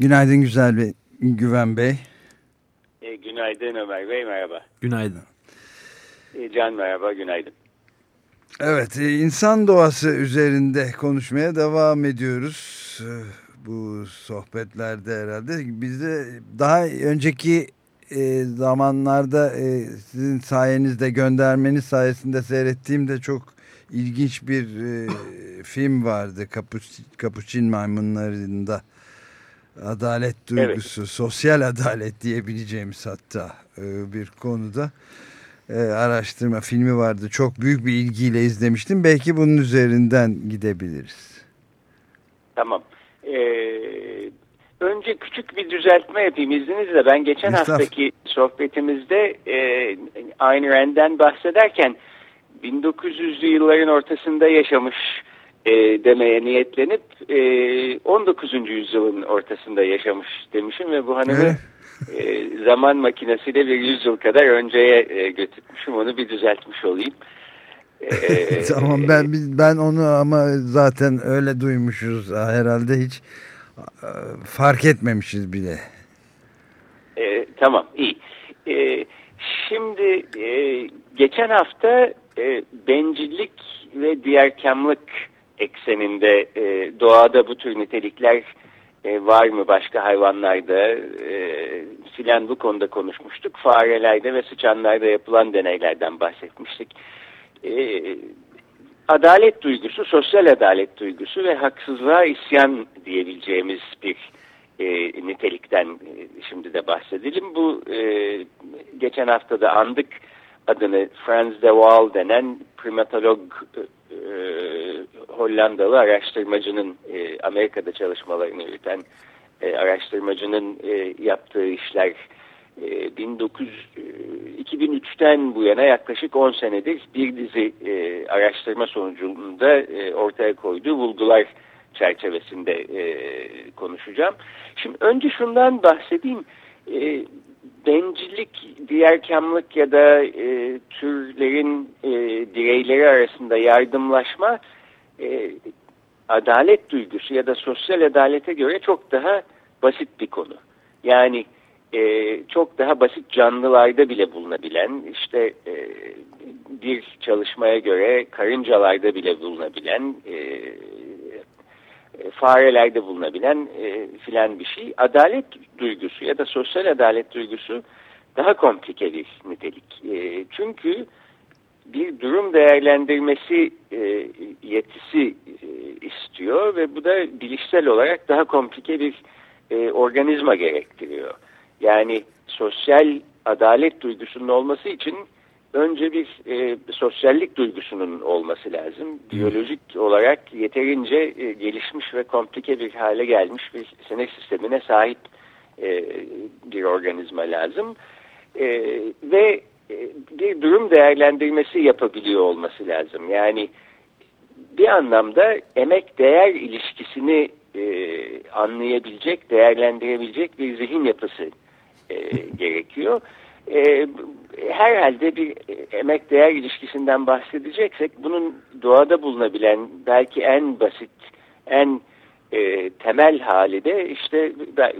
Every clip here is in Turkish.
Günaydın Güzel Bey, Güven Bey. E, günaydın Ömer Bey, merhaba. Günaydın. E, Can merhaba, günaydın. Evet, e, insan doğası üzerinde konuşmaya devam ediyoruz. E, bu sohbetlerde herhalde. Bizde daha önceki e, zamanlarda e, sizin sayenizde göndermeniz sayesinde seyrettiğimde çok ilginç bir e, film vardı Kapuçin maymunlarında adalet duygusu evet. sosyal adalet diyebileceğimiz hatta e, bir konuda. E, araştırma filmi vardı. Çok büyük bir ilgiyle izlemiştim. Belki bunun üzerinden gidebiliriz. Tamam. Ee, önce küçük bir düzeltme yapayım izninizle. Ben geçen haftaki sohbetimizde e, Ayn Rand'den bahsederken 1900'lü yılların ortasında yaşamış e, demeye niyetlenip e, 19. yüzyılın ortasında yaşamış demişim ve bu hanımı e, zaman makinesiyle bir yüzyıl kadar önceye e, götürmüşüm onu bir düzeltmiş olayım. E, tamam ben ben onu ama zaten öyle duymuşuz herhalde hiç e, fark etmemişiz bile. E, tamam iyi. E, şimdi e, geçen hafta e, bencillik ve diğerkamlık ekseninde e, doğada bu tür nitelikler e, var mı başka hayvanlarda e, filan bu konuda konuşmuştuk. Farelerde ve sıçanlarda yapılan deneylerden bahsetmiştik. E, adalet duygusu, sosyal adalet duygusu ve haksızlığa isyan diyebileceğimiz bir e, nitelikten e, şimdi de bahsedelim. Bu e, geçen hafta da andık adını Frans de Waal denen primatolog e, e, Hollandalı araştırmacının e, Amerika'da çalışmalarını yürüten e, araştırmacının e, yaptığı işler e, 19 e, 2003'ten bu yana yaklaşık 10 senedir bir dizi e, araştırma sonucunda e, ortaya koyduğu bulgular çerçevesinde e, konuşacağım. Şimdi önce şundan bahsedeyim. E, bencillik, diğerkamlık ya da e, türlerin e, bireyleri arasında yardımlaşma e, adalet duygusu ya da sosyal adalete göre çok daha basit bir konu. Yani e, çok daha basit canlılarda bile bulunabilen, işte e, bir çalışmaya göre karıncalarda bile bulunabilen, e, e, farelerde bulunabilen e, filan bir şey. Adalet duygusu ya da sosyal adalet duygusu daha komplike bir nitelik. E, çünkü bir durum değerlendirmesi e, yetisi e, istiyor ve bu da bilişsel olarak daha komplike bir e, organizma gerektiriyor. Yani sosyal adalet duygusunun olması için önce bir e, sosyallik duygusunun olması lazım. Biyolojik olarak yeterince e, gelişmiş ve komplike bir hale gelmiş bir sinir sistemine sahip e, bir organizma lazım. E, ve bir durum değerlendirmesi yapabiliyor olması lazım. Yani bir anlamda emek değer ilişkisini e, anlayabilecek, değerlendirebilecek bir zihin yapısı e, gerekiyor e, herhalde bir emek değer ilişkisinden bahsedeceksek bunun doğada bulunabilen belki en basit, en e, temel hali de işte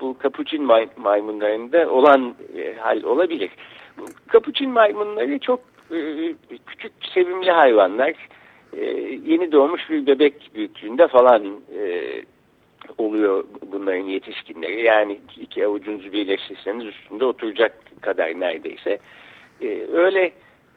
bu kapuçin may maymunlarında olan e, hal olabilir. Kapuçin maymunları çok e, küçük sevimli hayvanlar. E, yeni doğmuş bir bebek büyüklüğünde falan e, oluyor bunların yetişkinleri. Yani iki avucunuzu birleştirseniz üstünde oturacak kadar neredeyse. E, öyle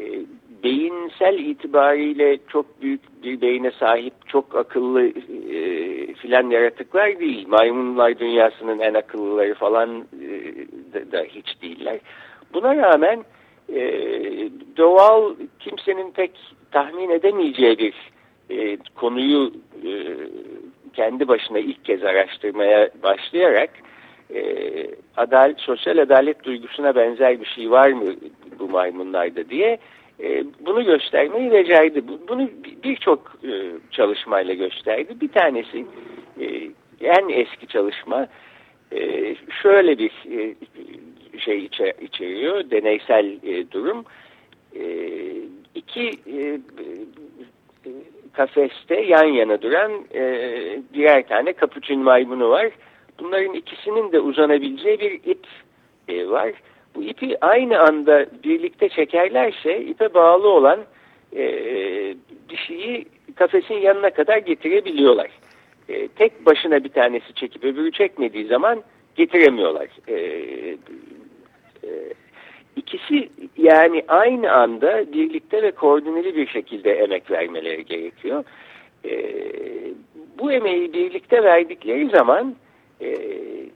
e, beyinsel itibariyle çok büyük bir beyine sahip, çok akıllı e, filan yaratıklar değil. Maymunlar dünyasının en akıllıları falan e, da, da hiç değiller. Buna rağmen e, doğal kimsenin pek tahmin edemeyeceği bir e, konuyu e, kendi başına ilk kez araştırmaya başlayarak e, adalet, sosyal adalet duygusuna benzer bir şey var mı bu maymunlarda diye e, bunu göstermeyi becerdi. Bunu birçok e, çalışmayla gösterdi. Bir tanesi e, en eski çalışma e, şöyle bir e, şey içer, içeriyor, deneysel e, durum. E, iki e, kafeste yan yana duran e, birer tane kapuçin maymunu var. Bunların ikisinin de uzanabileceği bir ip e, var. Bu ipi aynı anda birlikte çekerlerse ipe bağlı olan e, bir kafesin yanına kadar getirebiliyorlar. E, tek başına bir tanesi çekip öbürü çekmediği zaman getiremiyorlar. E, e, ikisi yani aynı anda birlikte ve koordineli bir şekilde emek vermeleri gerekiyor. E, bu emeği birlikte verdikleri zaman e,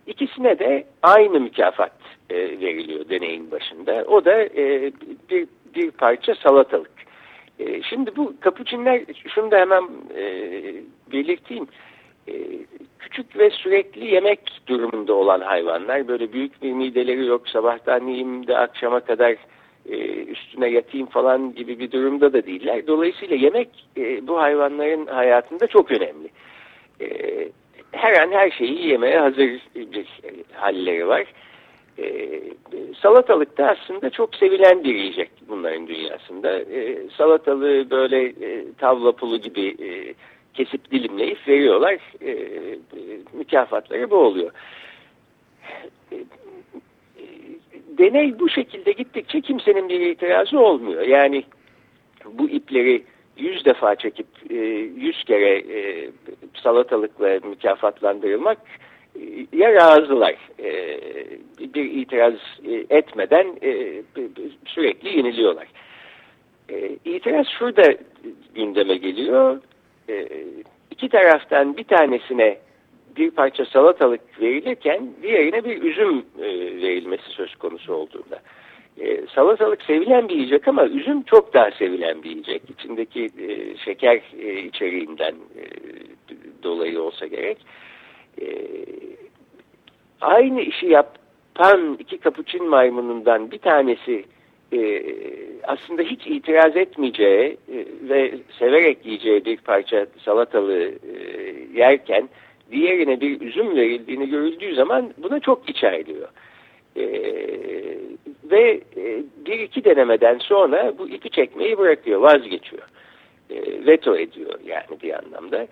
ikisine de aynı mükafat e, veriliyor deneyin başında. O da e, bir, bir parça salatalık. Şimdi bu kapuçinler, şunu da hemen e, belirteyim. E, küçük ve sürekli yemek durumunda olan hayvanlar. Böyle büyük bir mideleri yok. Sabahtan yiyeyim de akşama kadar e, üstüne yatayım falan gibi bir durumda da değiller. Dolayısıyla yemek e, bu hayvanların hayatında çok önemli. E, her an her şeyi yemeye hazır bir halleri var. E, salatalık da aslında çok sevilen bir yiyecek bunların dünyasında. E, salatalığı böyle e, tavla pulu gibi e, kesip dilimleyip veriyorlar. E, mükafatları bu oluyor. E, deney bu şekilde gittikçe kimsenin bir itirazı olmuyor. Yani bu ipleri yüz defa çekip e, yüz kere e, salatalıkla mükafatlandırılmak ya razılar bir itiraz etmeden sürekli yeniliyorlar. İtiraz şurada gündeme geliyor. E, iki taraftan bir tanesine bir parça salatalık verilirken diğerine bir üzüm e, verilmesi söz konusu olduğunda. E, salatalık sevilen bir yiyecek ama üzüm çok daha sevilen bir yiyecek. İçindeki e, şeker içeriğinden dolayı olsa gerek. Aynı işi yapan iki kapuçin maymunundan bir tanesi aslında hiç itiraz etmeyeceği e, ve severek yiyeceği bir parça salatalığı e, yerken diğerine bir üzüm verildiğini görüldüğü zaman buna çok içerliyor. E, ve e, bir iki denemeden sonra bu ipi çekmeyi bırakıyor, vazgeçiyor. E, veto ediyor yani bir anlamda.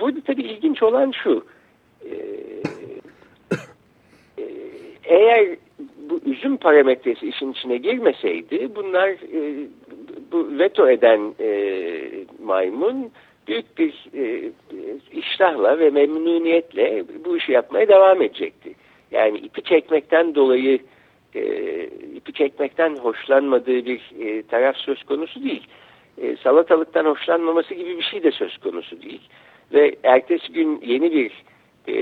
Burada tabii ilginç olan şu. E, eğer bu üzüm parametresi işin içine girmeseydi bunlar e, bu veto eden e, maymun büyük bir e, iştahla ve memnuniyetle bu işi yapmaya devam edecekti. Yani ipi çekmekten dolayı e, ipi çekmekten hoşlanmadığı bir e, taraf söz konusu değil. E, salatalıktan hoşlanmaması gibi bir şey de söz konusu değil. Ve ertesi gün yeni bir e,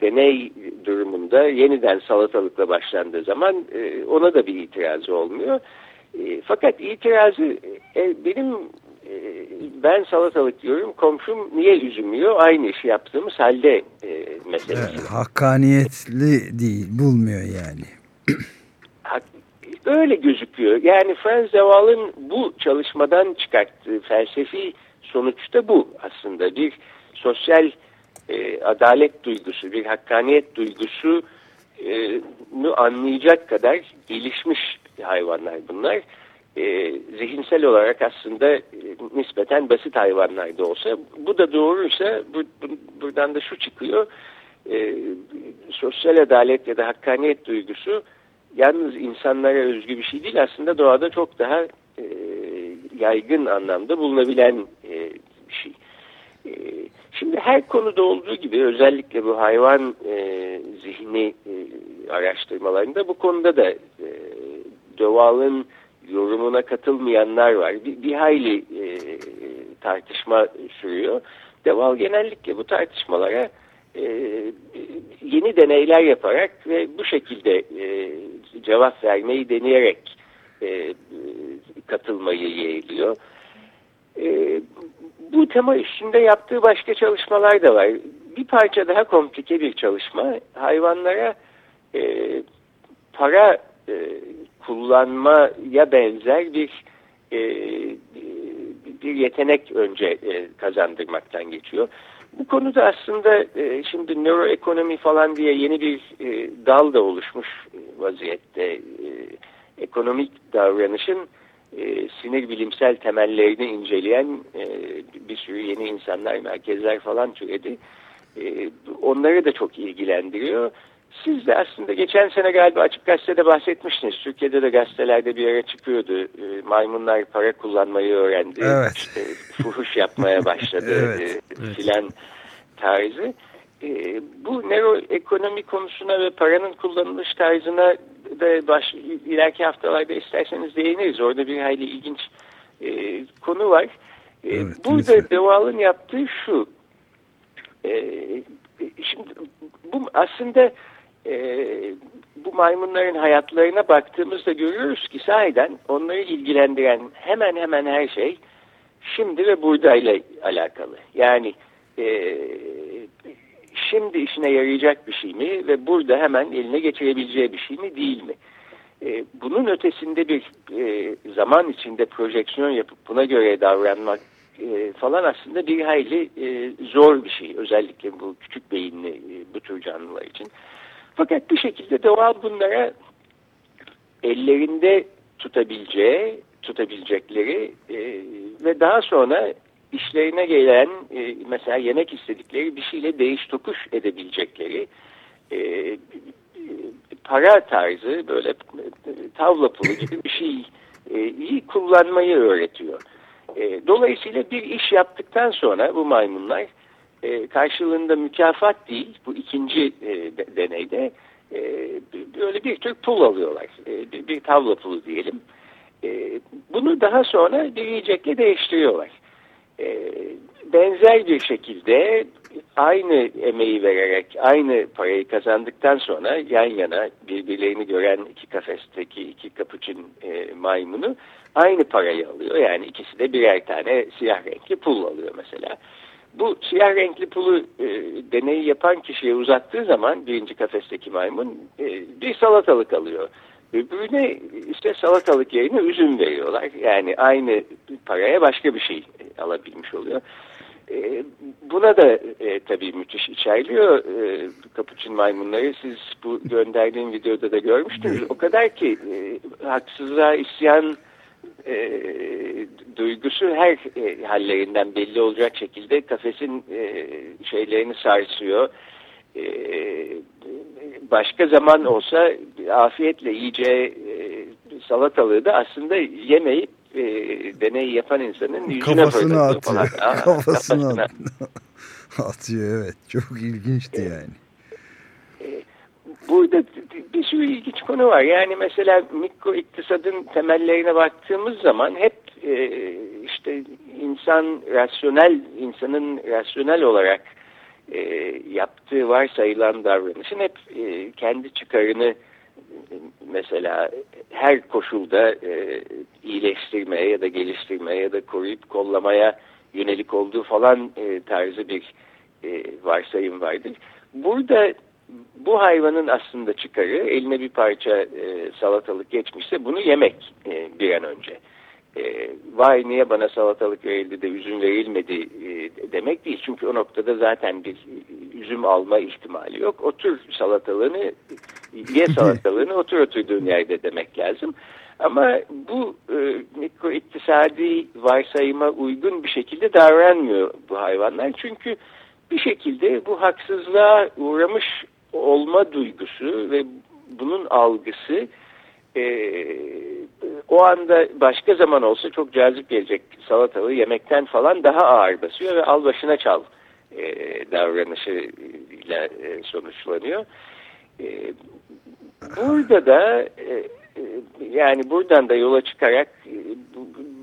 deney durumunda yeniden salatalıkla başlandığı zaman e, ona da bir itirazı olmuyor. E, fakat itirazı e, benim e, ben salatalık diyorum komşum niye üzüm yiyor aynı işi yaptığımız halde e, meselesi. Hakkaniyetli değil bulmuyor yani. Öyle gözüküyor. Yani Franz Deval'ın bu çalışmadan çıkarttığı felsefi sonuçta bu aslında bir sosyal e, adalet duygusu, bir hakkaniyet duygusu e, anlayacak kadar gelişmiş hayvanlar bunlar. E, zihinsel olarak aslında e, nispeten basit hayvanlar da olsa bu da doğruysa bu, bu, buradan da şu çıkıyor e, sosyal adalet ya da hakkaniyet duygusu yalnız insanlara özgü bir şey değil aslında doğada çok daha e, yaygın anlamda bulunabilen e, bir şey. E, Şimdi her konuda olduğu gibi özellikle bu hayvan e, zihni e, araştırmalarında bu konuda da e, Döval'ın yorumuna katılmayanlar var. Bir, bir hayli e, tartışma sürüyor. Deval genellikle bu tartışmalara e, yeni deneyler yaparak ve bu şekilde e, cevap vermeyi deneyerek e, katılmayı yeğliyor. E, bu tema üstünde yaptığı başka çalışmalar da var. Bir parça daha komplike bir çalışma. Hayvanlara e, para e, kullanmaya benzer bir e, bir yetenek önce e, kazandırmaktan geçiyor. Bu konuda aslında e, şimdi nöroekonomi falan diye yeni bir e, dal da oluşmuş vaziyette. E, ekonomik davranışın e, sinir bilimsel temellerini inceleyen e, bir sürü yeni insanlar, merkezler falan türedi. E, onları da çok ilgilendiriyor. Siz de aslında geçen sene galiba Açık Gazete'de bahsetmiştiniz. Türkiye'de de gazetelerde bir ara çıkıyordu. E, maymunlar para kullanmayı öğrendi. Evet. İşte fuhuş yapmaya başladı evet. e, filan tarzı. E, bu nöroekonomi konusuna ve paranın kullanılış tarzına da baş, ileriki haftalarda isterseniz değiniriz. Orada bir hayli ilginç e, konu var. E, evet, burada Deval'ın yaptığı şu. E, şimdi bu aslında e, bu maymunların hayatlarına baktığımızda görüyoruz ki sahiden onları ilgilendiren hemen hemen her şey şimdi ve buradayla alakalı. Yani e, şimdi işine yarayacak bir şey mi ve burada hemen eline geçirebileceği bir şey mi değil mi? E, bunun ötesinde bir e, zaman içinde projeksiyon yapıp buna göre davranmak e, falan aslında bir hayli zor bir şey. Özellikle bu küçük beyinli bu tür canlılar için. Fakat bir şekilde doğal bunlara ellerinde tutabileceği, tutabilecekleri ve daha sonra işlerine gelen e, mesela yemek istedikleri bir şeyle değiş tokuş edebilecekleri e, para tarzı böyle e, tavla pulu gibi bir şeyi e, kullanmayı öğretiyor. E, dolayısıyla bir iş yaptıktan sonra bu maymunlar e, karşılığında mükafat değil bu ikinci e, deneyde e, böyle bir tür pul alıyorlar. E, bir, bir tavla pulu diyelim. E, bunu daha sonra bir yiyecekle değiştiriyorlar. E, benzer bir şekilde aynı emeği vererek aynı parayı kazandıktan sonra yan yana birbirlerini gören iki kafesteki iki kapuçin e, maymunu aynı parayı alıyor. Yani ikisi de birer tane siyah renkli pul alıyor mesela. Bu siyah renkli pulu e, deneyi yapan kişiye uzattığı zaman birinci kafesteki maymun e, bir salatalık alıyor. Öbürüne işte salatalık yerine üzüm veriyorlar. Yani aynı paraya başka bir şey alabilmiş oluyor. E, buna da e, tabii müthiş içerliyor e, kapuçin maymunları. Siz bu gönderdiğim videoda da görmüştünüz. O kadar ki e, haksızlığa isyan e, duygusu her e, hallerinden belli olacak şekilde kafesin e, şeylerini sarsıyor. E, başka zaman olsa afiyetle yiyeceği e, salatalığı da aslında yemeyip e, deneyi yapan insanın yüzüne kafasını atıyor. Aa, kafasını, atıyor evet. Çok ilginçti yani. E, burada bir sürü ilginç konu var. Yani mesela mikro iktisadın temellerine baktığımız zaman hep e, işte insan rasyonel, insanın rasyonel olarak e, yaptığı varsayılan davranışın hep e, kendi çıkarını mesela her koşulda e, iyileştirmeye ya da geliştirmeye ya da koruyup kollamaya yönelik olduğu falan e, tarzı bir e, varsayım vardır. Burada bu hayvanın aslında çıkarı eline bir parça e, salatalık geçmişse bunu yemek e, bir an önce. E, vay niye bana salatalık verildi de üzüm verilmedi e, demek değil. Çünkü o noktada zaten bir üzüm alma ihtimali yok. Otur salatalığını, ye salatalığını otur oturduğun yerde demek lazım. Ama bu e, mikro iktisadi varsayıma uygun bir şekilde davranmıyor bu hayvanlar. Çünkü bir şekilde bu haksızlığa uğramış olma duygusu ve bunun algısı e, o anda başka zaman olsa çok cazip gelecek salatalığı yemekten falan daha ağır basıyor ve al başına çal e, davranışıyla e, sonuçlanıyor. E, burada da e, yani buradan da yola çıkarak e,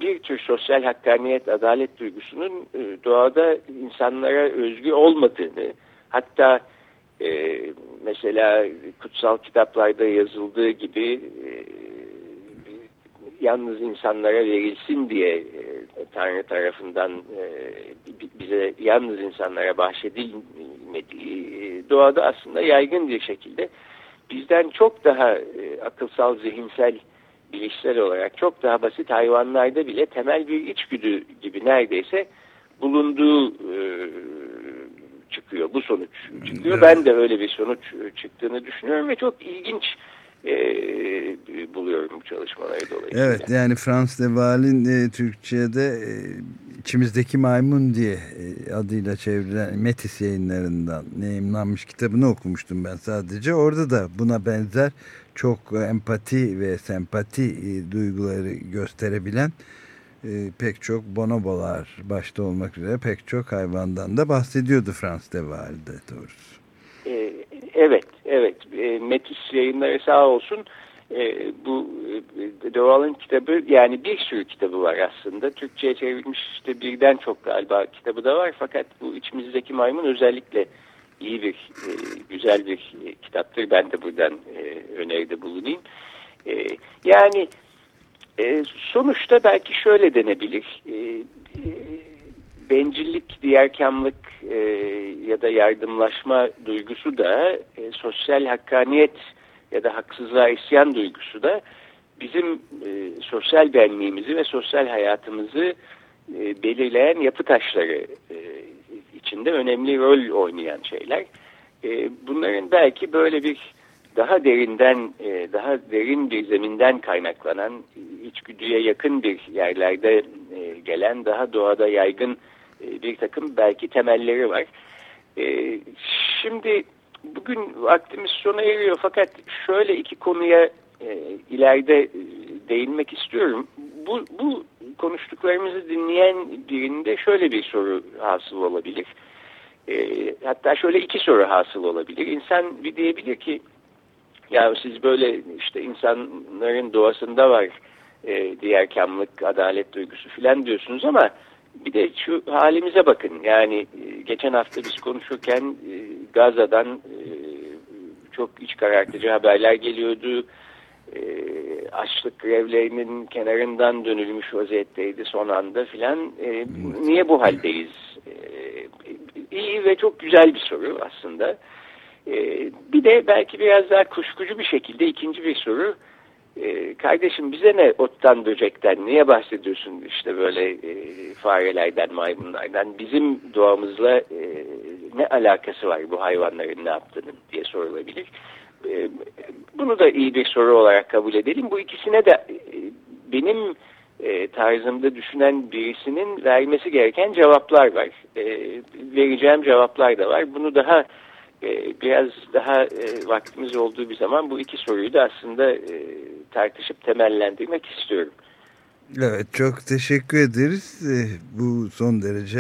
bir tür sosyal hakkaniyet, adalet duygusunun e, doğada insanlara özgü olmadığını, hatta e, mesela kutsal kitaplarda yazıldığı gibi yalnız insanlara verilsin diye Tanrı tarafından e, bize yalnız insanlara bahşedilmediği doğada aslında yaygın bir şekilde bizden çok daha e, akılsal, zihinsel, bilişsel olarak çok daha basit hayvanlarda bile temel bir içgüdü gibi neredeyse bulunduğu e, çıkıyor. Bu sonuç çıkıyor. Evet. Ben de öyle bir sonuç çıktığını düşünüyorum ve çok ilginç e, buluyorum bu çalışmaları dolayısıyla. Evet yani Frans de Waal'in e, Türkçe'de e, içimizdeki maymun diye e, adıyla çevrilen Metis yayınlarından yayınlanmış kitabını okumuştum ben sadece. Orada da buna benzer çok empati ve sempati e, duyguları gösterebilen e, pek çok bonobolar başta olmak üzere pek çok hayvandan da bahsediyordu Frans de Waal'de doğrusu. E, evet, evet. E, Metis yayınları sağ olsun e, bu e, Doğal'ın kitabı yani bir sürü kitabı var aslında. Türkçe'ye çevrilmiş işte birden çok galiba kitabı da var. Fakat bu içimizdeki maymun özellikle iyi bir, güzel bir kitaptır. Ben de buradan öneride bulunayım. Yani sonuçta belki şöyle denebilir. E, e, bencillik, diğerkamlık e, ya da yardımlaşma duygusu da e, sosyal hakkaniyet ya da haksızlığa isyan duygusu da bizim e, sosyal benliğimizi ve sosyal hayatımızı e, belirleyen yapı taşları e, içinde önemli rol oynayan şeyler. E, bunların belki böyle bir daha derinden, e, daha derin bir zeminden kaynaklanan, içgüdüye yakın bir yerlerde e, gelen, daha doğada yaygın e, bir takım belki temelleri var. Şimdi bugün vaktimiz sona eriyor fakat şöyle iki konuya ileride değinmek istiyorum. Bu, bu konuştuklarımızı dinleyen birinde şöyle bir soru hasıl olabilir. Hatta şöyle iki soru hasıl olabilir. İnsan bir diyebilir ki ya siz böyle işte insanların doğasında var e, diğer kamlık, adalet duygusu filan diyorsunuz ama bir de şu halimize bakın. Yani e, geçen hafta biz konuşurken e, Gaza'dan e, çok iç karartıcı haberler geliyordu. Açlık grevlerinin kenarından dönülmüş vaziyetteydi son anda filan. Niye bu haldeyiz? İyi ve çok güzel bir soru aslında. Bir de belki biraz daha kuşkucu bir şekilde ikinci bir soru e, kardeşim bize ne ottan böcekten niye bahsediyorsun işte böyle e, farelerden maymunlardan bizim doğamızla e, ne alakası var bu hayvanların ne yaptığının diye sorulabilir. E, bunu da iyi bir soru olarak kabul edelim. Bu ikisine de e, benim tarzımda düşünen birisinin vermesi gereken cevaplar var. E, vereceğim cevaplar da var. Bunu daha e, biraz daha e, vaktimiz olduğu bir zaman bu iki soruyu da aslında e, tartışıp temellendirmek istiyorum. Evet çok teşekkür ederiz. Bu son derece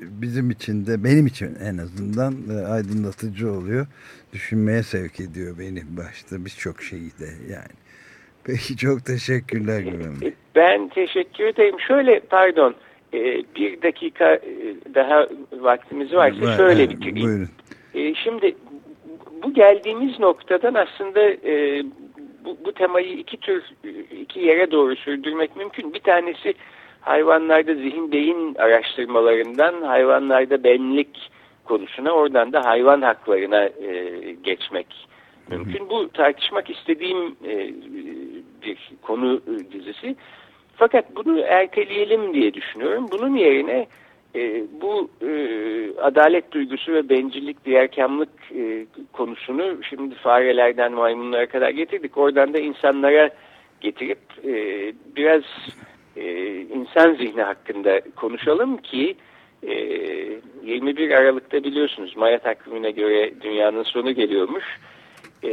bizim için de benim için en azından aydınlatıcı oluyor. Düşünmeye sevk ediyor beni başta birçok şeyi de yani. Peki çok teşekkürler Güven Ben teşekkür ederim. Şöyle pardon bir dakika daha vaktimiz varsa var, şöyle bitireyim. Buyurun. Şimdi bu geldiğimiz noktadan aslında bu, bu temayı iki tür iki yere doğru sürdürmek mümkün. Bir tanesi hayvanlarda zihin beyin araştırmalarından hayvanlarda benlik konusuna oradan da hayvan haklarına e, geçmek mümkün. Bu tartışmak istediğim e, bir konu dizisi. Fakat bunu erteleyelim diye düşünüyorum. Bunun yerine e, bu e, adalet duygusu ve bencillik, diğerkamlık e, konusunu şimdi farelerden maymunlara kadar getirdik. Oradan da insanlara getirip e, biraz e, insan zihni hakkında konuşalım ki e, 21 Aralık'ta biliyorsunuz Maya takvimine göre dünyanın sonu geliyormuş e,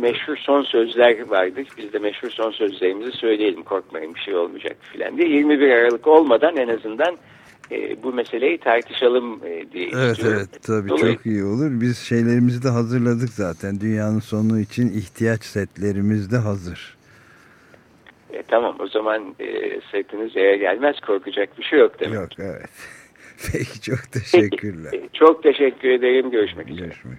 meşhur son sözler vardır. Biz de meşhur son sözlerimizi söyleyelim korkmayın bir şey olmayacak filan diye. 21 Aralık olmadan en azından e, bu meseleyi tartışalım e, diye Evet istiyorum. evet tabii Dolayı... çok iyi olur. Biz şeylerimizi de hazırladık zaten. Dünyanın sonu için ihtiyaç setlerimiz de hazır. E, tamam o zaman e, setiniz eğer gelmez korkacak bir şey yok demek. Yok evet. Peki çok teşekkürler. Peki, çok teşekkür ederim. Görüşmek üzere. Görüşmek